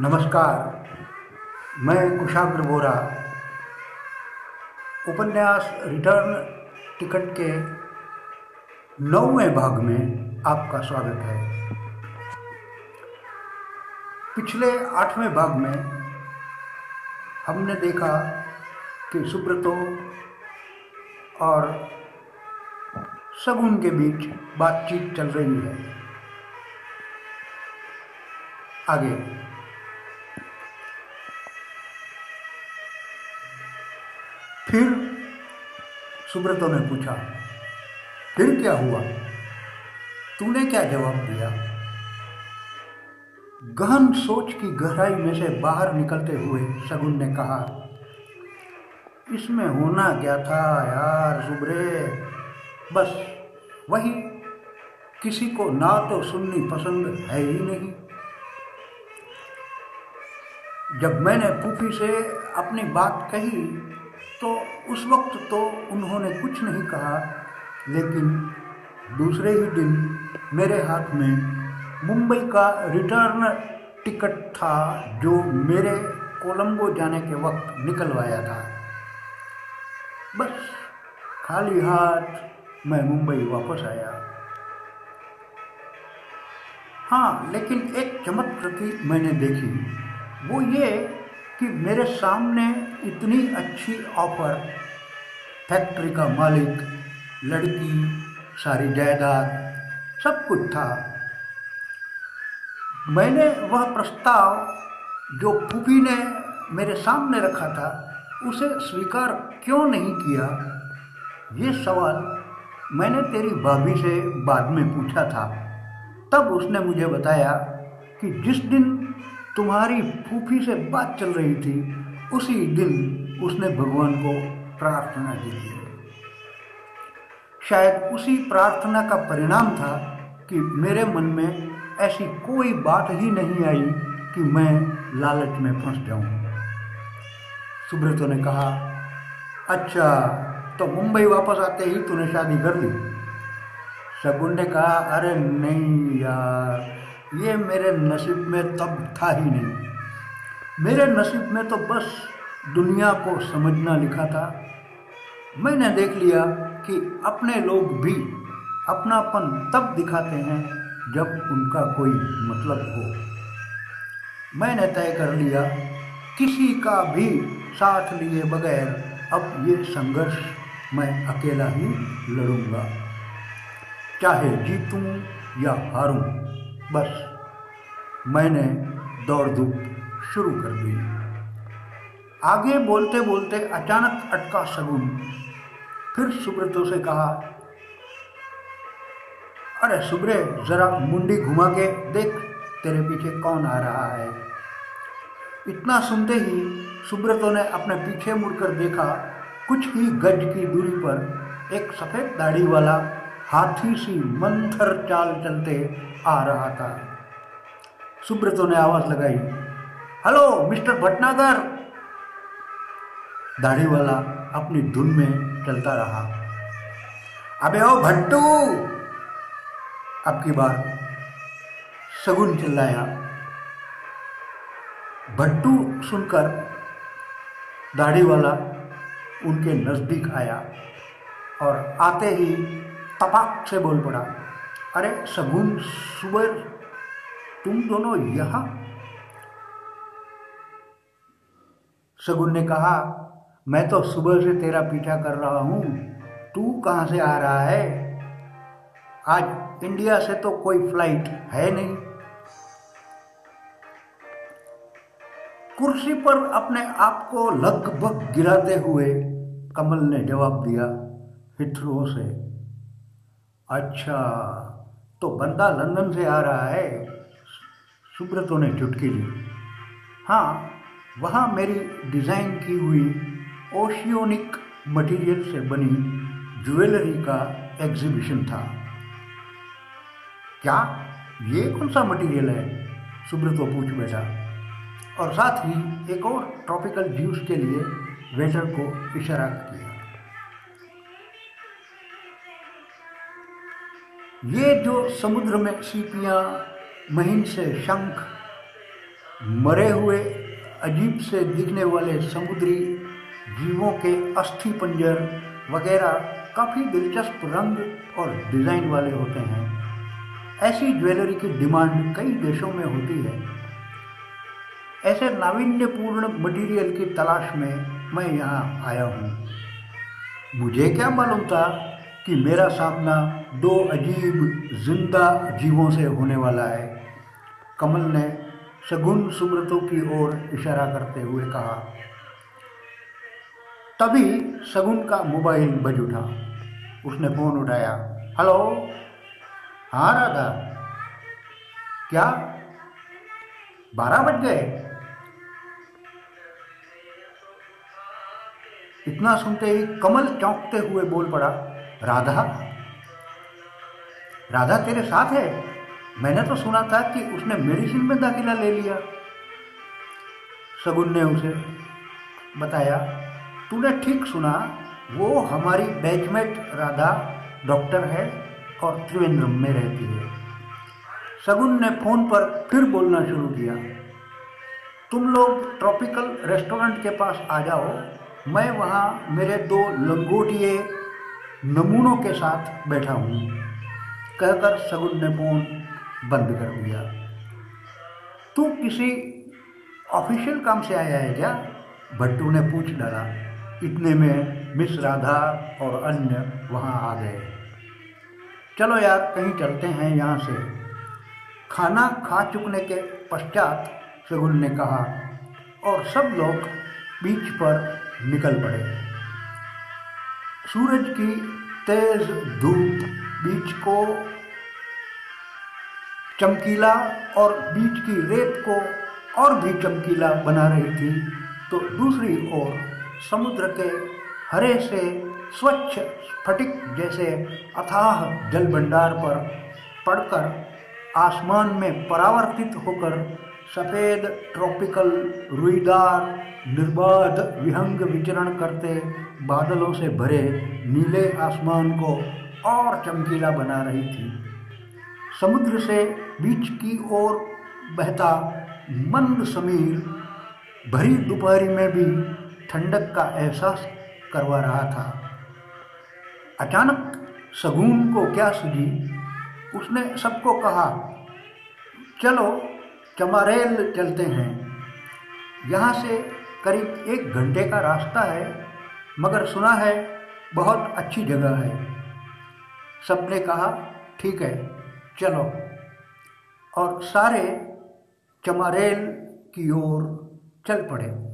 नमस्कार। मैं कुशाग्र बोरा उपन्यास रिटर्न टिकट के नौवें भाग में आपका स्वागत है। पिछले आठवें भाग में हमने देखा कि सुब्रतो और सगुन के बीच बातचीत चल रही है। आगे। फिर सुब्रतो ने पूछा, फिर क्या हुआ? तूने क्या जवाब दिया? गहन सोच की गहराई में से बाहर निकलते हुए शगुन ने कहा, इसमें होना क्या था यार सुब्रे बस वही, किसी को ना तो सुननी पसंद है ही नहीं। जब मैंने फूफी से अपनी बात कही तो उस वक्त तो उन्होंने कुछ नहीं कहा, लेकिन दूसरे ही दिन मेरे हाथ में मुंबई का रिटर्न टिकट था जो मेरे कोलंबो जाने के वक्त निकलवाया था। बस खाली हाथ मैं मुंबई वापस आया। हाँ लेकिन एक चमक प्रति मैंने देखी। वो ये कि मेरे सामने इतनी अच्छी ऑफ़र फैक्ट्री का मालिक, लड़की, सारी जायदाद, सब कुछ था। मैंने वह प्रस्ताव जो फूफी ने मेरे सामने रखा था, उसे स्वीकार क्यों नहीं किया? ये सवाल मैंने तेरी भाभी से बाद में पूछा था। तब उसने मुझे बताया कि जिस दिन तुम्हारी फूफी से बात चल रही थी उसी दिन उसने भगवान को प्रार्थना की थी। शायद उसी प्रार्थना का परिणाम था कि मेरे मन में ऐसी कोई बात ही नहीं आई कि मैं लालच में फंस जाऊँ। सुब्रतो ने कहा अच्छा तो मुंबई वापस आते ही तूने शादी कर ली? शगुन ने कहा, अरे नहीं यार, ये मेरे नसीब में तब था ही नहीं। मेरे नसीब में तो बस दुनिया को समझना लिखा था। मैंने देख लिया कि अपने लोग भी अपनापन तब दिखाते हैं जब उनका कोई मतलब हो। मैंने तय कर लिया, किसी का भी साथ लिए बगैर अब ये संघर्ष मैं अकेला ही लड़ूँगा। चाहे जीतूं या हारूं, बस मैंने दौड़ धूप शुरू कर दी। आगे बोलते बोलते अचानक अटका सगुन फिर सुब्रतो से कहा, अरे सुब्रे, जरा मुंडी घुमा के देख, तेरे पीछे कौन आ रहा है? इतना सुनते ही सुब्रतो ने अपने पीछे मुड़कर देखा, कुछ ही गज की दूरी पर एक सफ़ेद दाढ़ी वाला हाथी सी मंथर चाल चलते आ रहा था। सुब्रतो ने आवाज़ लगाई हेलो मिस्टर भटनागर दाढ़ी वाला अपनी धुन में चलता रहा। अबे ओ भट्टू। अब की बार सगुन चिल्लाया। भट्टू सुनकर दाढ़ी वाला उनके नज़दीक आया और आते ही तपाक से बोल पड़ा, अरे सगुन सुबर तुम दोनों यहाँ सगुन ने कहा, मैं तो सुबह से तेरा पीछा कर रहा हूँ। तू कहाँ से आ रहा है? आज इंडिया से तो कोई फ़्लाइट है नहीं। कुर्सी पर अपने आप को लगभग गिराते हुए कमल ने जवाब दिया हिथरो से। अच्छा तो बंदा लंदन से आ रहा है। सुब्रतो ने चुटकी ली। हाँ वहाँ मेरी डिज़ाइन की हुई ओशियोनिक मटेरियल से बनी ज्वेलरी का एग्जीबिशन था। क्या ये कौन सा मटेरियल है? सुब्रतो पूछ बैठा। और साथ ही एक और ट्रॉपिकल जूस के लिए वेटर को इशारा किया। ये जो समुद्र में सीपियाँ, महीन से शंख, मरे हुए अजीब से दिखने वाले समुद्री जीवों के अस्थि पंजर वगैरह काफ़ी दिलचस्प रंग और डिज़ाइन वाले होते हैं। ऐसी ज्वेलरी की डिमांड कई देशों में होती है। ऐसे नाविन्यपूर्ण मटेरियल की तलाश में मैं यहाँ आया हूँ। मुझे क्या मालूम था कि मेरा सामना दो अजीब, ज़िंदा जीवों से होने वाला है। कमल ने सगुन सुब्रतों की ओर इशारा करते हुए कहा, तभी सगुन का मोबाइल बज उठा। उसने फ़ोन उठाया, हेलो हाँ राधा, क्या? बारह बज गए? इतना सुनते ही कमल चौंकते हुए बोल पड़ा, राधा राधा तेरे साथ है? मैंने तो सुना था कि उसने मेडिसिन में दाखिला ले लिया। सगुन ने उसे बताया, तूने ठीक सुना, वो हमारी बैचमेट राधा डॉक्टर है और त्रिवेंद्रम में रहती है। सगुन ने फ़ोन पर फिर बोलना शुरू किया, तुम लोग ट्रॉपिकल रेस्टोरेंट के पास आ जाओ, मैं वहाँ मेरे दो लंगोटिए नमूनों के साथ बैठा हूँ। कहकर सगुन ने फ़ोन बंद कर दिया। तू किसी ऑफिशियल काम से आया है क्या? भट्टू ने पूछ डाला। इतने में मिस राधा और अन्य वहाँ आ गए। चलो यार, कहीं चलते हैं यहाँ से। खाना खा चुकने के पश्चात सगुन ने कहा, और सब लोग बीच पर निकल पड़े। सूरज की तेज धूप बीच को चमकीला और बीच की रेत को और भी चमकीला बना रही थी तो दूसरी ओर समुद्र के हरे से स्वच्छ स्फटिक जैसे अथाह जल भंडार पर पड़कर आसमान में परावर्तित होकर सफ़ेद ट्रॉपिकल रुईदार निर्बाध विहंग विचरण करते बादलों से भरे नीले आसमान को और चमकीला बना रही थी। समुद्र से बीच की ओर बहता मंद समीर भरी दोपहरी में भी ठंडक का एहसास करवा रहा था। अचानक सगुन को क्या सूझी? उसने सबको कहा, चलो, चमारेल चलते हैं। यहाँ से करीब एक घंटे का रास्ता है, मगर सुना है बहुत अच्छी जगह है। सबने कहा, ठीक है। चलो। और सारे चमारेल की ओर चल पड़े।